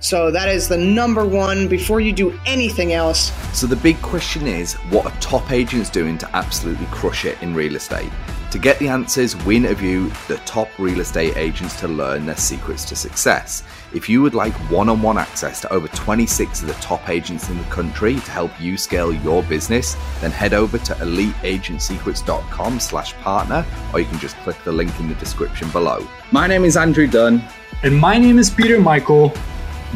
So that is the number one before you do anything else. So the big question is what are top agents doing to absolutely crush it in real estate? To get the answers, we interview the top real estate agents to learn their secrets to success. If you would like one-on-one access to over 26 of the top agents in the country to help you scale your business, then head over to eliteagentsecrets.com slash partner, or you can just click the link in the description below. My name is Andrew Dunn. And my name is Peter Michael.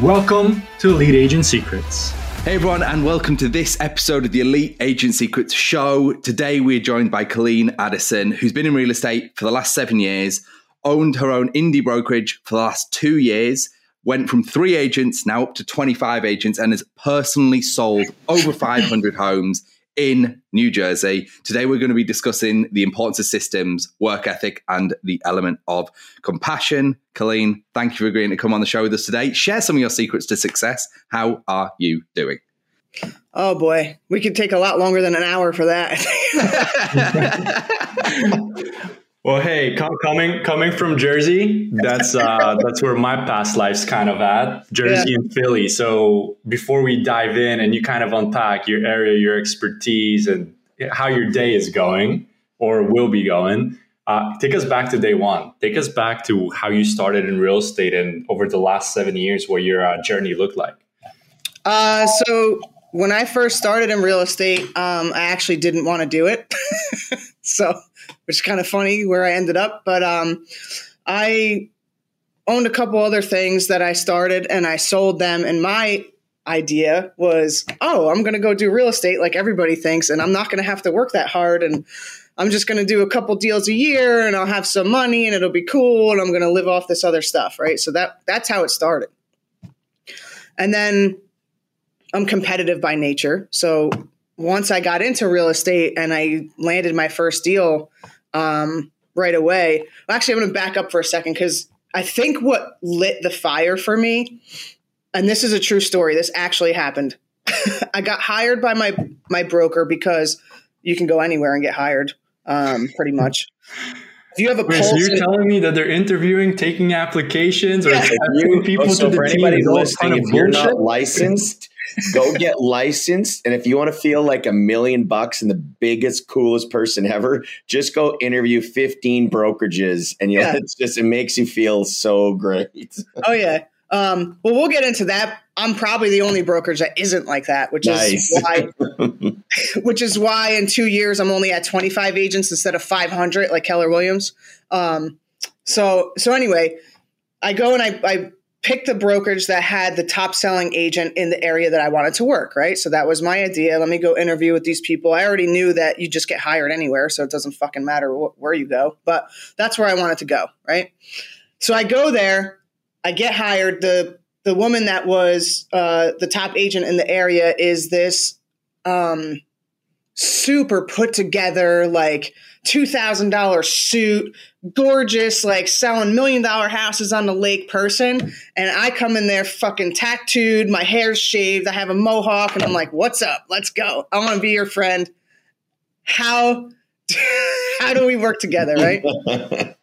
Welcome to Elite Agent Secrets. Hey everyone, and welcome to this episode of the Elite Agent Secrets Show. Today we're joined by Colleen Addison, who's been in real estate for the last seven years, owned her own indie brokerage for the last two years, went from three agents now up to 25 agents, and has personally sold over 500 homes in New Jersey. Today, we're going to be discussing the importance of systems, work ethic, and the element of compassion. Colleen, thank you for agreeing to come on the show with us today. Share some of your secrets to success. How are you doing? Oh boy, we could take a lot longer than an hour for that. Well, hey, com- coming coming from Jersey, that's uh, that's where my past life's kind of at, Jersey yeah. and Philly. So before we dive in and you kind of unpack your area, your expertise, and how your day is going or will be going, uh, take us back to day one. Take us back to how you started in real estate and over the last seven years, what your uh, journey looked like. Uh, so when I first started in real estate, um, I actually didn't want to do it. so which is kind of funny where I ended up. But um, I owned a couple other things that I started and I sold them. And my idea was, oh, I'm going to go do real estate like everybody thinks, and I'm not going to have to work that hard. And I'm just going to do a couple deals a year and I'll have some money and it'll be cool. And I'm going to live off this other stuff. Right. So that that's how it started. And then I'm competitive by nature. So once I got into real estate and I landed my first deal um, right away, actually, I'm going to back up for a second because I think what lit the fire for me, and this is a true story, this actually happened. I got hired by my my broker because you can go anywhere and get hired, um, pretty much. If you have a Wait, so you're telling me that they're interviewing, taking applications, or yeah. you, people so to the team listening, if you're not licensed, go get licensed. And if you want to feel like a million bucks and the biggest, coolest person ever, just go interview 15 brokerages and you yeah. it's just, it makes you feel so great. Oh, yeah. Um, well, we'll get into that. I'm probably the only brokerage that isn't like that, which nice. is why, which is why in two years I'm only at 25 agents instead of 500 like Keller Williams. Um, so so anyway, I go and I, I picked the brokerage that had the top selling agent in the area that I wanted to work, right? So that was my idea. Let me go interview with these people. I already knew that you just get hired anywhere, so it doesn't fucking matter wh- where you go, but that's where I wanted to go, right? So I go there, I get hired. The the woman that was uh, the top agent in the area is this um, super put together, like $2,000 suit, gorgeous, like selling million dollar houses on the lake person. And I come in there fucking tattooed, my hair's shaved, I have a mohawk, and I'm like, what's up? Let's go. I want to be your friend. How, how do we work together, right?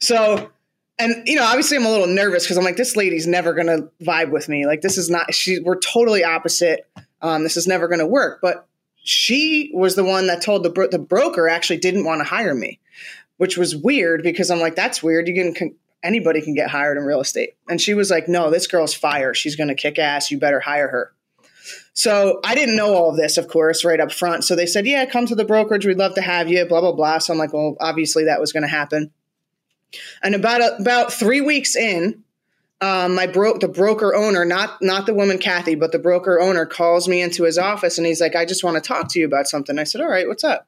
so, and you know, obviously I'm a little nervous because I'm like, this lady's never gonna vibe with me. Like, this is not, she, we're totally opposite. Um, this is never gonna work. But she was the one that told the bro- the broker actually didn't want to hire me, which was weird because I'm like, that's weird. You can anybody can get hired in real estate, and she was like, no, this girl's fire. She's going to kick ass. You better hire her. So I didn't know all of this, of course, right up front. So they said, yeah, come to the brokerage. We'd love to have you. Blah blah blah. So I'm like, well, obviously that was going to happen. And about a, about three weeks in, um, my bro- the broker owner, not not the woman Kathy, but the broker owner calls me into his office and he's like, "I just want to talk to you about something." I said, "All right, what's up?"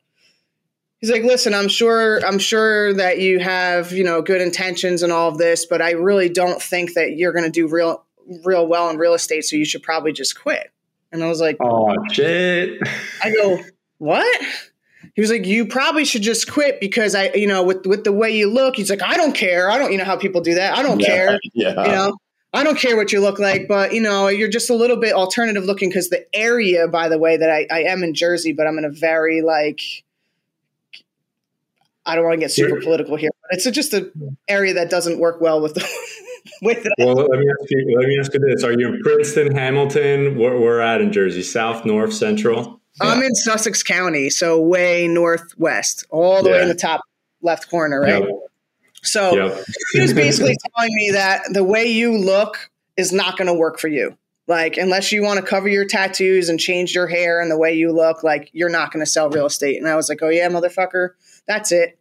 He's like, "Listen, I'm sure I'm sure that you have you know good intentions and all of this, but I really don't think that you're going to do real real well in real estate, so you should probably just quit." And I was like, "Oh shit!" I go, "What?" He was like, "You probably should just quit because I, you know, with with the way you look." He's like, "I don't care. I don't, you know, how people do that. I don't yeah, care. Yeah. You know, I don't care what you look like, but you know, you're just a little bit alternative looking because the area, by the way, that I, I am in Jersey, but I'm in a very like." I don't want to get super political here, but it's just an area that doesn't work well with the with. Well, let me ask you. Let me ask you this: Are you in Princeton, Hamilton? Where we're at in Jersey? South, North, Central? I'm in Sussex County, so way northwest, all the yeah. way in the top left corner, right? Yep. So yep. he was basically telling me that the way you look is not going to work for you. Like, unless you want to cover your tattoos and change your hair and the way you look, like, you're not going to sell real estate. And I was like, oh, yeah, motherfucker, that's it.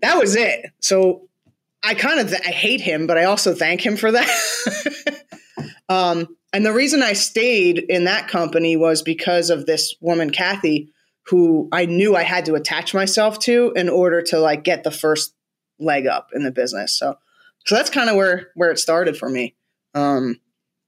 That was it. So I kind of th- I hate him, but I also thank him for that. um, and the reason I stayed in that company was because of this woman, Kathy, who I knew I had to attach myself to in order to like get the first leg up in the business. So, so that's kind of where where it started for me. Um,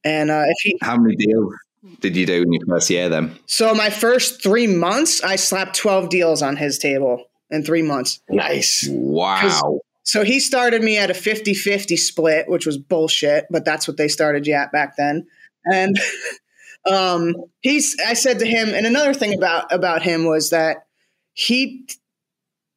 and uh, if he, how many deals did you do in your first year then? So my first three months, I slapped twelve deals on his table in three months. Nice. Wow. So he started me at a 50-50 split, which was bullshit, but that's what they started you at back then. And um, he's I said to him, and another thing about about him was that he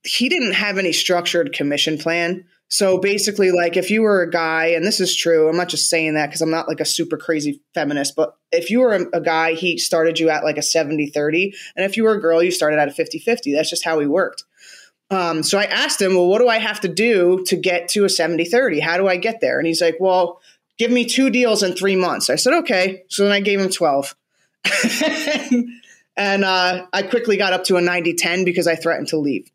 he didn't have any structured commission plan. So basically, like if you were a guy, and this is true, I'm not just saying that because I'm not like a super crazy feminist, but if you were a, a, guy, he started you at like a 70 30. And if you were a girl, you started at a 50 50. That's just how he worked. Um, so I asked him, well, what do I have to do to get to a 70 30? How do I get there? And he's like, well, give me two deals in three months. I said, okay. So then I gave him 12. and uh, I quickly got up to a 90 10 because I threatened to leave.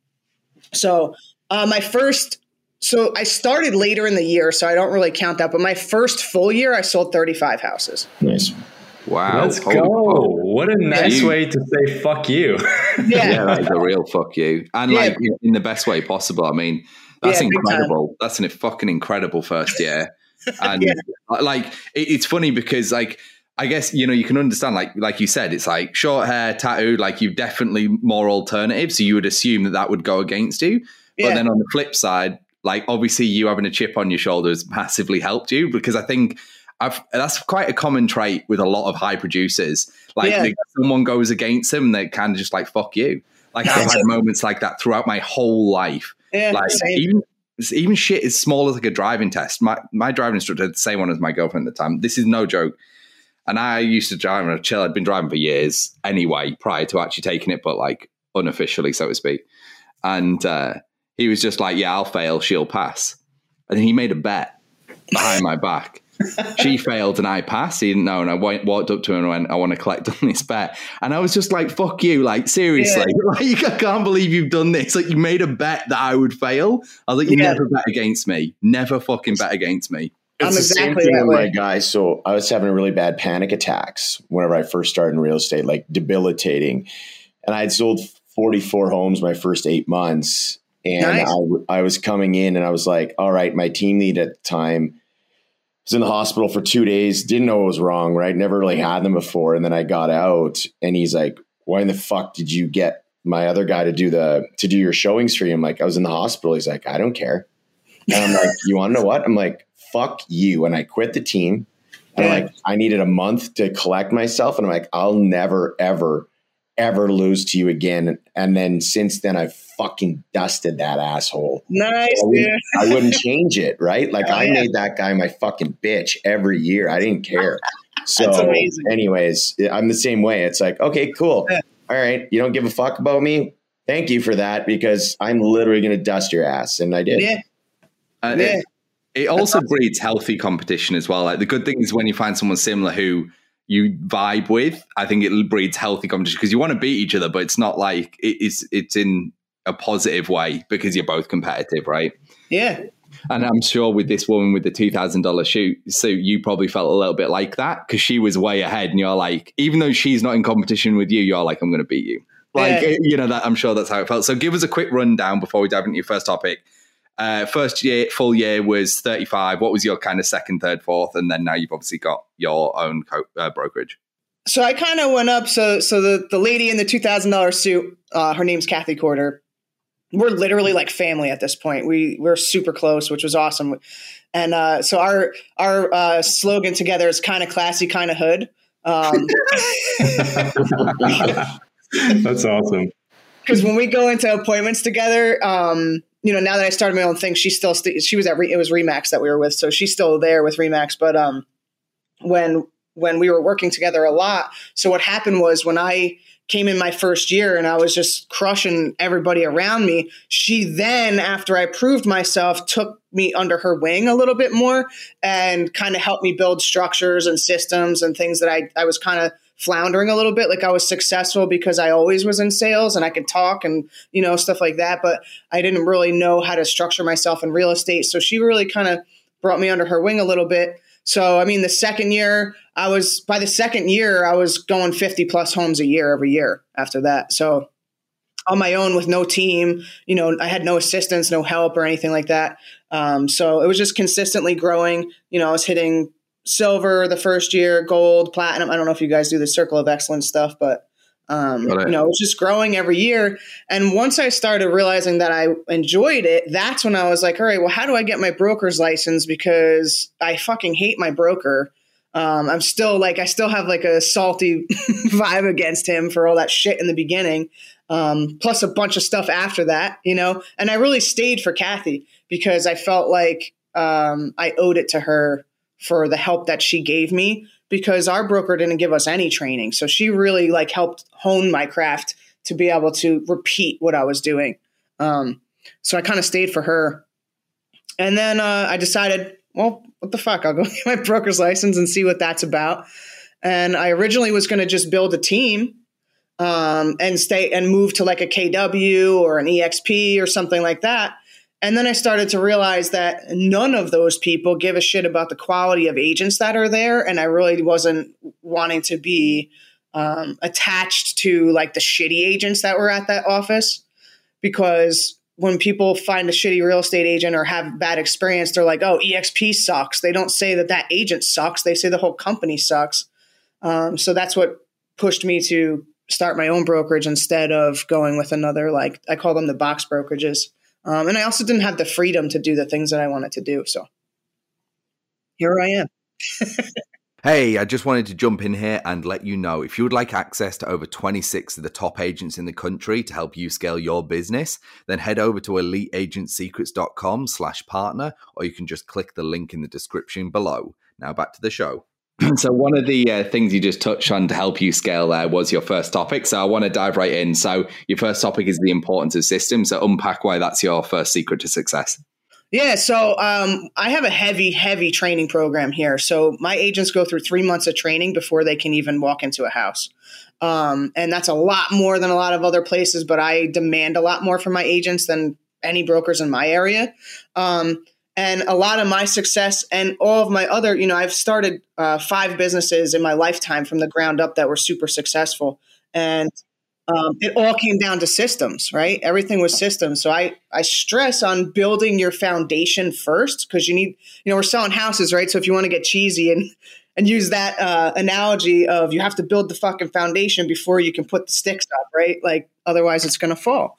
So uh, my first, so I started later in the year, so I don't really count that. But my first full year, I sold 35 houses. Nice. Wow. Let's Holy go. Fuck. What a nice way to say fuck you. Yeah. yeah, that's a real fuck you. And yeah. like in the best way possible. I mean, that's yeah, incredible. That's an fucking incredible first year. And yeah. Uh, like, it, it's funny because like, I guess you know you can understand like like you said it's like short hair tattoo like you've definitely more alternatives so you would assume that that would go against you yeah. but then on the flip side like obviously you having a chip on your shoulders massively helped you because I think I've, that's quite a common trait with a lot of high producers like yeah. someone goes against them they kind of just like fuck you like I've had moments like that throughout my whole life yeah, like same. even even shit as small as like a driving test my my driving instructor had the same one as my girlfriend at the time this is no joke and I used to drive on a chill. I'd been driving for years anyway, prior to actually taking it, but like unofficially, so to speak. And uh, he was just like, "Yeah, I'll fail. She'll pass." And he made a bet behind my back. She failed and I passed. He didn't know, and I went, walked up to her and went, "I want to collect on this bet." And I was just like, "Fuck you!" Like seriously, yeah. like I can't believe you've done this. Like you made a bet that I would fail. I was like, "You yeah. never bet against me. Never fucking bet against me." It's I'm the same thing with my guy. So I was having really bad panic attacks whenever I first started in real estate, like debilitating. And I had sold 44 homes my first eight months. And nice. I, I was coming in and I was like, all right, my team lead at the time was in the hospital for two days, didn't know what was wrong, right? Never really had them before. And then I got out and he's like, why in the fuck did you get my other guy to do the, to do your showings for you? I'm like, I was in the hospital. He's like, I don't care. And I'm like, you want to know what? I'm like, fuck you. And I quit the team. And yeah. like, I needed a month to collect myself. And I'm like, I'll never, ever, ever lose to you again. And then since then, I've fucking dusted that asshole. Nice, so I, wouldn't, I wouldn't change it, right? Like, oh, I yeah. made that guy my fucking bitch every year. I didn't care. So, anyways, I'm the same way. It's like, okay, cool. Yeah. All right. You don't give a fuck about me. Thank you for that because I'm literally going to dust your ass. And I did. Yeah. Uh, yeah. It also breeds healthy competition as well. Like the good thing is when you find someone similar who you vibe with, I think it breeds healthy competition because you want to beat each other, but it's not like it's it's in a positive way because you're both competitive, right? Yeah. And I'm sure with this woman with the two thousand dollar shoot suit, you probably felt a little bit like that because she was way ahead, and you're like, even though she's not in competition with you, you're like, I'm going to beat you. Like, yeah. you know, that I'm sure that's how it felt. So, give us a quick rundown before we dive into your first topic uh, first year, full year was 35. What was your kind of second, third, fourth? And then now you've obviously got your own co- uh, brokerage. So I kind of went up. So, so the, the lady in the $2,000 suit, uh, her name's Kathy Corder. We're literally like family at this point. We we're super close, which was awesome. And uh, so our our uh, slogan together is kind of classy, kind of hood. Um, That's awesome. Because when we go into appointments together, um, you know, now that I started my own thing, she's still st- she was at Re- it was Remax that we were with, so she's still there with Remax. But um, when when we were working together a lot, so what happened was when I came in my first year and I was just crushing everybody around me. She then, after I proved myself, took me under her wing a little bit more and kind of helped me build structures and systems and things that I, I was kind of floundering a little bit. Like I was successful because I always was in sales and I could talk and, you know, stuff like that. But I didn't really know how to structure myself in real estate. So she really kind of brought me under her wing a little bit. So, I mean, the second year, I was, by the second year, I was going 50 plus homes a year every year after that. So, on my own with no team, you know, I had no assistance, no help or anything like that. Um, so, it was just consistently growing. You know, I was hitting silver the first year, gold, platinum. I don't know if you guys do the circle of excellence stuff, but um, you know, it was just growing every year. And once I started realizing that I enjoyed it, that's when I was like, all right, well, how do I get my broker's license? Because I fucking hate my broker. Um, I'm still like, I still have like a salty vibe against him for all that shit in the beginning. Um, plus a bunch of stuff after that, you know, and I really stayed for Kathy because I felt like um, I owed it to her for the help that she gave me because our broker didn't give us any training. So she really like helped hone my craft to be able to repeat what I was doing. Um, so I kind of stayed for her. And then uh, I decided, well, what the fuck? I'll go get my broker's license and see what that's about. And I originally was going to just build a team um, and stay and move to like a KW or an EXP or something like that. And then I started to realize that none of those people give a shit about the quality of agents that are there. And I really wasn't wanting to be um, attached to like the shitty agents that were at that office because when people find a shitty real estate agent or have bad experience, they're like, oh, EXP sucks. They don't say that that agent sucks. They say the whole company sucks. Um, so that's what pushed me to start my own brokerage instead of going with another, like I call them the box brokerages. Um, and I also didn't have the freedom to do the things that I wanted to do. So here I am. Hey, I just wanted to jump in here and let you know if you would like access to over 26 of the top agents in the country to help you scale your business, then head over to eliteagentsecrets.com slash partner, or you can just click the link in the description below. Now back to the show. so one of the uh, things you just touched on to help you scale there was your first topic. So I want to dive right in. So your first topic is the importance of systems. So unpack why that's your first secret to success. Yeah, so um, I have a heavy, heavy training program here. So my agents go through three months of training before they can even walk into a house. Um, and that's a lot more than a lot of other places, but I demand a lot more from my agents than any brokers in my area. Um, and a lot of my success and all of my other, you know, I've started uh, five businesses in my lifetime from the ground up that were super successful. And um, it all came down to systems, right? Everything was systems. So I, I stress on building your foundation first because you need, you know, we're selling houses, right? So if you want to get cheesy and and use that uh, analogy of you have to build the fucking foundation before you can put the sticks up, right? Like otherwise it's going to fall.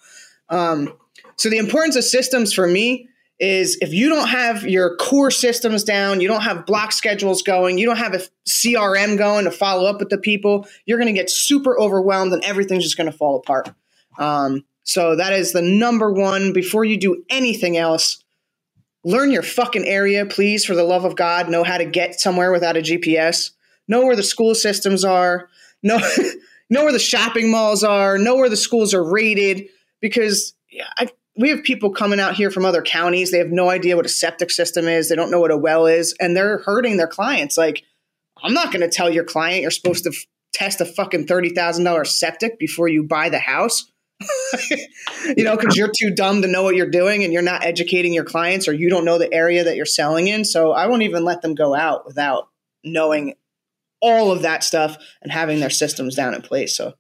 Um, so the importance of systems for me is if you don't have your core systems down, you don't have block schedules going, you don't have a CRM going to follow up with the people, you're going to get super overwhelmed and everything's just going to fall apart. Um, so that is the number one. Before you do anything else, learn your fucking area, please, for the love of God. Know how to get somewhere without a GPS. Know where the school systems are. Know, know where the shopping malls are. Know where the schools are rated. Because I, we have people coming out here from other counties. They have no idea what a septic system is. They don't know what a well is, and they're hurting their clients. Like, I'm not going to tell your client you're supposed to f- test a fucking thirty thousand dollars septic before you buy the house. you know, because you're too dumb to know what you're doing, and you're not educating your clients, or you don't know the area that you're selling in. So I won't even let them go out without knowing all of that stuff and having their systems down in place. So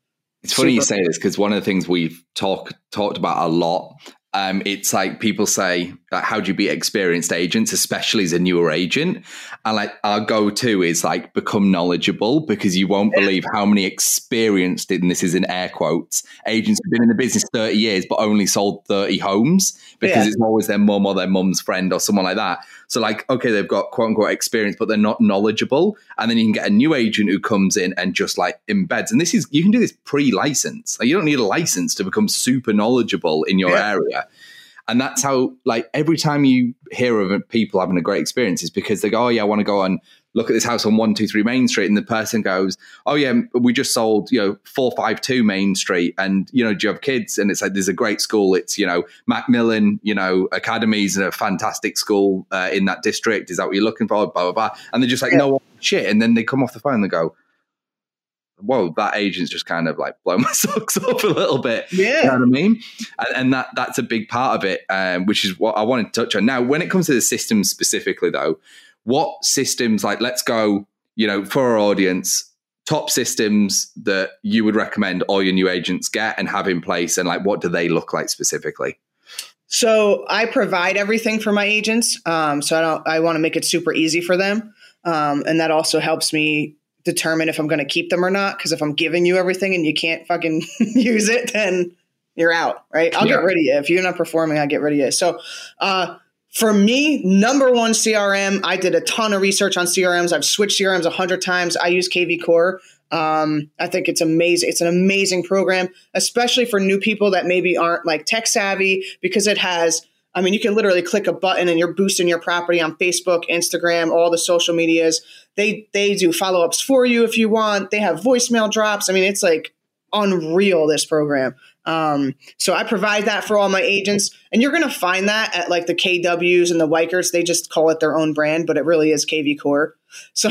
it's funny you say this because one of the things we've talked talked about a lot um, it's like people say, like, how do you be experienced agents, especially as a newer agent? And like our go-to is like become knowledgeable because you won't believe how many experienced, and this is in air quotes, agents have been in the business 30 years but only sold 30 homes because yeah. it's always their mum or their mum's friend or someone like that. So like, okay, they've got quote unquote experience, but they're not knowledgeable. And then you can get a new agent who comes in and just like embeds. And this is you can do this pre-license. Like you don't need a license to become super knowledgeable in your yeah. area. And that's how, like, every time you hear of people having a great experience, is because they go, "Oh yeah, I want to go on look at this house on one two three Main Street, and the person goes, "Oh yeah, we just sold you know four five two Main Street, and you know do you have kids?" And it's like there's a great school. It's you know Macmillan, you know Academies, a fantastic school uh, in that district. Is that what you're looking for? Blah blah blah. And they're just like, yeah. no shit. And then they come off the phone and they go, whoa, that agent's just kind of like blow my socks off a little bit. Yeah. You know what I mean? And, and that that's a big part of it, um, which is what I wanted to touch on. Now, when it comes to the system specifically, though, what systems like let's go you know for our audience top systems that you would recommend all your new agents get and have in place and like what do they look like specifically? So i provide everything for my agents um, so i don't i want to make it super easy for them um, and that also helps me determine if i'm going to keep them or not because if i'm giving you everything and you can't fucking use it then you're out right? I'll yeah. get rid of you. If you're not performing i'll get rid of you. So uh, for me, number one CRM, I did a ton of research on CRMs. I've switched CRMs a hundred times. I use KV Core. Um, I think it's amazing. It's an amazing program, especially for new people that maybe aren't like tech savvy because it has, I mean, you can literally click a button and you're boosting your property on Facebook, Instagram, all the social medias. They, they do follow ups for you if you want. They have voicemail drops. I mean, it's like unreal, this program. Um, so I provide that for all my agents, and you're going to find that at like the KWs and the Weicherts. They just call it their own brand, but it really is KV Core. So,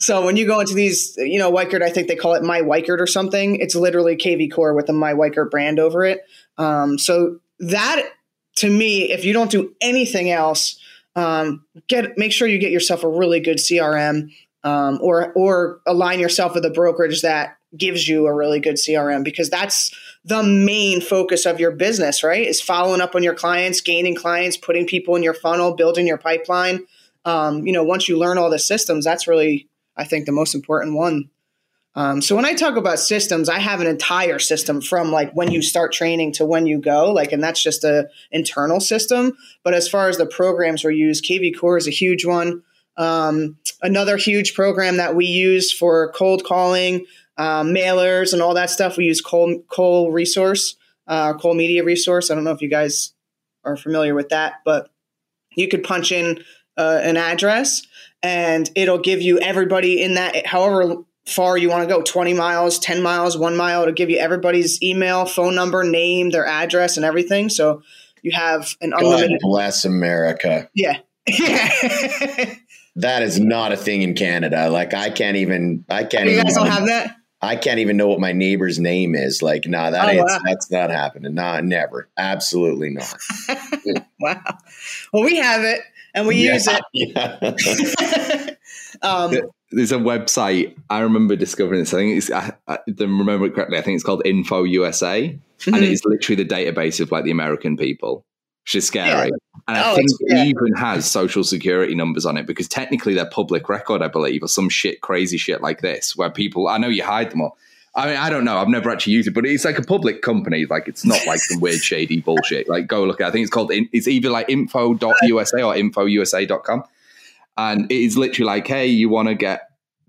so when you go into these, you know, Weichert, I think they call it My Weichert or something. It's literally KV Core with the My Weichert brand over it. Um, so that to me, if you don't do anything else, um, get make sure you get yourself a really good CRM, um, or or align yourself with a brokerage that gives you a really good CRM because that's the main focus of your business, right? Is following up on your clients, gaining clients, putting people in your funnel, building your pipeline. Um, you know, once you learn all the systems, that's really, I think, the most important one. Um, so when I talk about systems, I have an entire system from like when you start training to when you go, like, and that's just a internal system. But as far as the programs we use, KV Core is a huge one. Um, another huge program that we use for cold calling um, mailers and all that stuff. We use Cole Cole Resource, uh, Cole Media Resource. I don't know if you guys are familiar with that, but you could punch in uh, an address and it'll give you everybody in that, however far you want to go 20 miles, 10 miles, one mile. It'll give you everybody's email, phone number, name, their address, and everything. So you have an unlimited. God bless America. Yeah. that is not a thing in Canada. Like I can't even. I can't. You even guys don't have that. I can't even know what my neighbor's name is. Like, nah, that oh, ain't, wow. that's not happening. Nah, never. Absolutely not. wow. Well, we have it and we yeah, use it. Yeah. um, There's a website. I remember discovering this. I think it's, I, I remember it correctly. I think it's called Info USA. Mm-hmm. And it is literally the database of like the American people is scary. Yeah. And I oh, think it even has social security numbers on it because technically they're public record, I believe, or some shit, crazy shit like this, where people, I know you hide them all. I mean, I don't know. I've never actually used it, but it's like a public company. Like, it's not like some weird, shady bullshit. Like, go look at it. I think it's called, it's either like info.usa or infousa.com. And it is literally like, hey, you want to get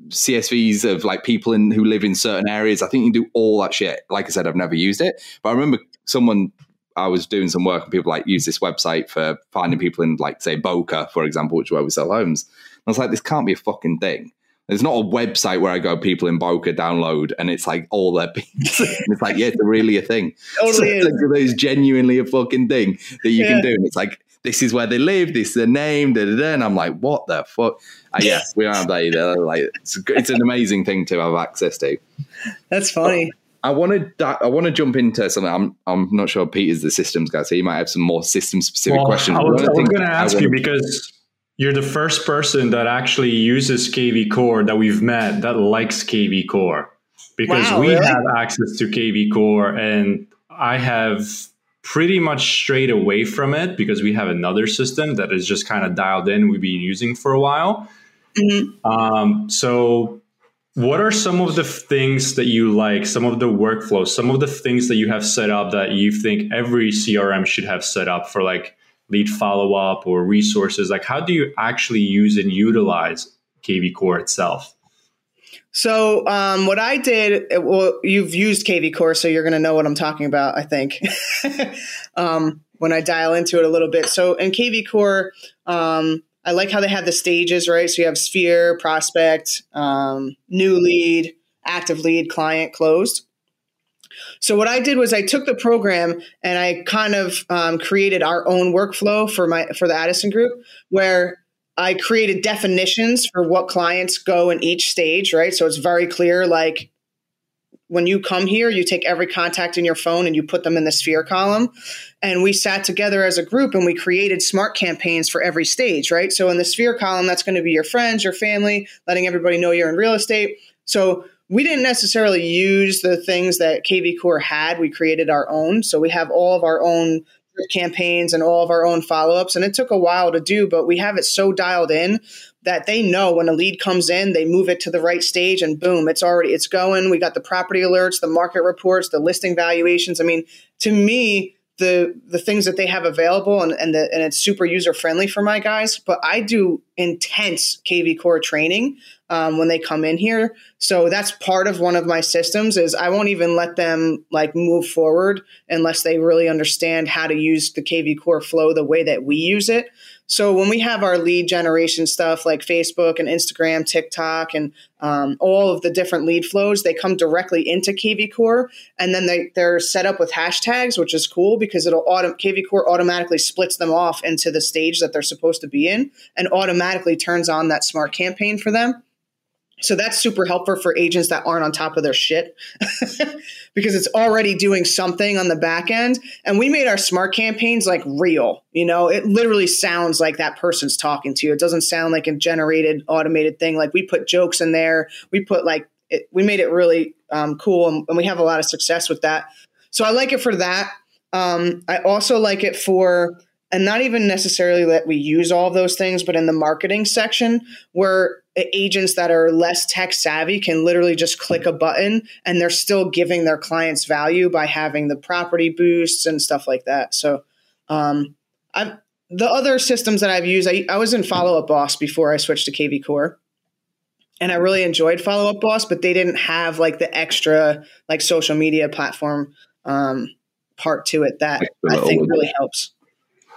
CSVs of like people in who live in certain areas. I think you can do all that shit. Like I said, I've never used it, but I remember someone I was doing some work and people like use this website for finding people in like say Boca, for example, which is where we sell homes. And I was like, this can't be a fucking thing. There's not a website where I go, people in Boca download, and it's like all their people. it's like, yeah, it's really a thing. Totally so, There's genuinely a fucking thing that you yeah. can do, and it's like this is where they live, this is their name, da, da, da. and I'm like, what the fuck? Uh, yeah, we are not have that either. Like, it's, it's an amazing thing to have access to. That's funny. I want to I want to jump into something. I'm I'm not sure Peter's the systems guy, so he might have some more system specific well, questions. I was, was going to ask you because you're the first person that actually uses KV Core that we've met that likes KV Core because wow, we really? have access to KV Core and I have pretty much strayed away from it because we have another system that is just kind of dialed in we've been using for a while. Mm-hmm. Um, so what are some of the things that you like, some of the workflows, some of the things that you have set up that you think every CRM should have set up for like lead follow up or resources? Like, how do you actually use and utilize KV Core itself? So um, what I did, well, you've used KV Core, so you're going to know what I'm talking about. I think um, when I dial into it a little bit. So in KV Core, um, I like how they have the stages, right? So you have Sphere, Prospect, um, New Lead, Active Lead, Client, Closed. So what I did was I took the program and I kind of um, created our own workflow for my for the Addison Group, where I created definitions for what clients go in each stage, right? So it's very clear like when you come here, you take every contact in your phone and you put them in the sphere column. And we sat together as a group and we created smart campaigns for every stage, right? So in the sphere column, that's going to be your friends, your family, letting everybody know you're in real estate. So we didn't necessarily use the things that KV Core had. We created our own. So we have all of our own campaigns and all of our own follow ups. And it took a while to do, but we have it so dialed in that they know when a lead comes in, they move it to the right stage and boom, it's already it's going. We got the property alerts, the market reports, the listing valuations. I mean, to me, the the things that they have available and and, the, and it's super user friendly for my guys. But I do intense KV Core training um, when they come in here, so that's part of one of my systems. Is I won't even let them like move forward unless they really understand how to use the KV Core flow the way that we use it. So when we have our lead generation stuff like Facebook and Instagram, TikTok, and um, all of the different lead flows, they come directly into KV Core, and then they they're set up with hashtags, which is cool because it'll auto KV Core automatically splits them off into the stage that they're supposed to be in, and automatically turns on that smart campaign for them. So that's super helpful for agents that aren't on top of their shit because it's already doing something on the back end. And we made our smart campaigns like real. You know, it literally sounds like that person's talking to you. It doesn't sound like a generated automated thing. Like we put jokes in there. We put like, it, we made it really um, cool and, and, we have a lot of success with that. So I like it for that. Um, I also like it for, and not even necessarily that we use all of those things, but in the marketing section where agents that are less tech savvy can literally just click a button and they're still giving their clients value by having the property boosts and stuff like that. So, um, I've, the other systems that I've used, I, I was in Follow Up Boss before I switched to KV Core. And I really enjoyed Follow Up Boss, but they didn't have like the extra like social media platform um, part to it that I think really helps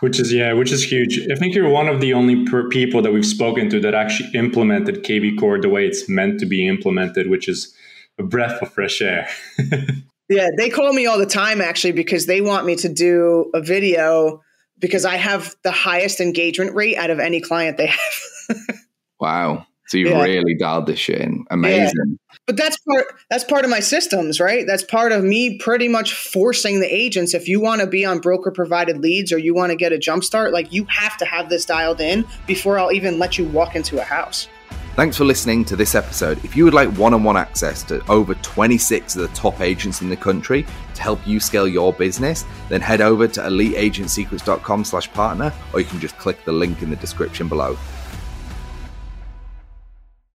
which is yeah which is huge. I think you're one of the only people that we've spoken to that actually implemented kv core the way it's meant to be implemented which is a breath of fresh air. Yeah they call me all the time actually because they want me to do a video because i have the highest engagement rate out of any client they have. Wow so you've yeah. really dialed this shit in. Amazing. Yeah. But that's part that's part of my systems, right? That's part of me pretty much forcing the agents. If you want to be on broker provided leads or you want to get a jump start, like you have to have this dialed in before I'll even let you walk into a house. Thanks for listening to this episode. If you would like one on one access to over 26 of the top agents in the country to help you scale your business, then head over to eliteagentsecrets.com slash partner, or you can just click the link in the description below.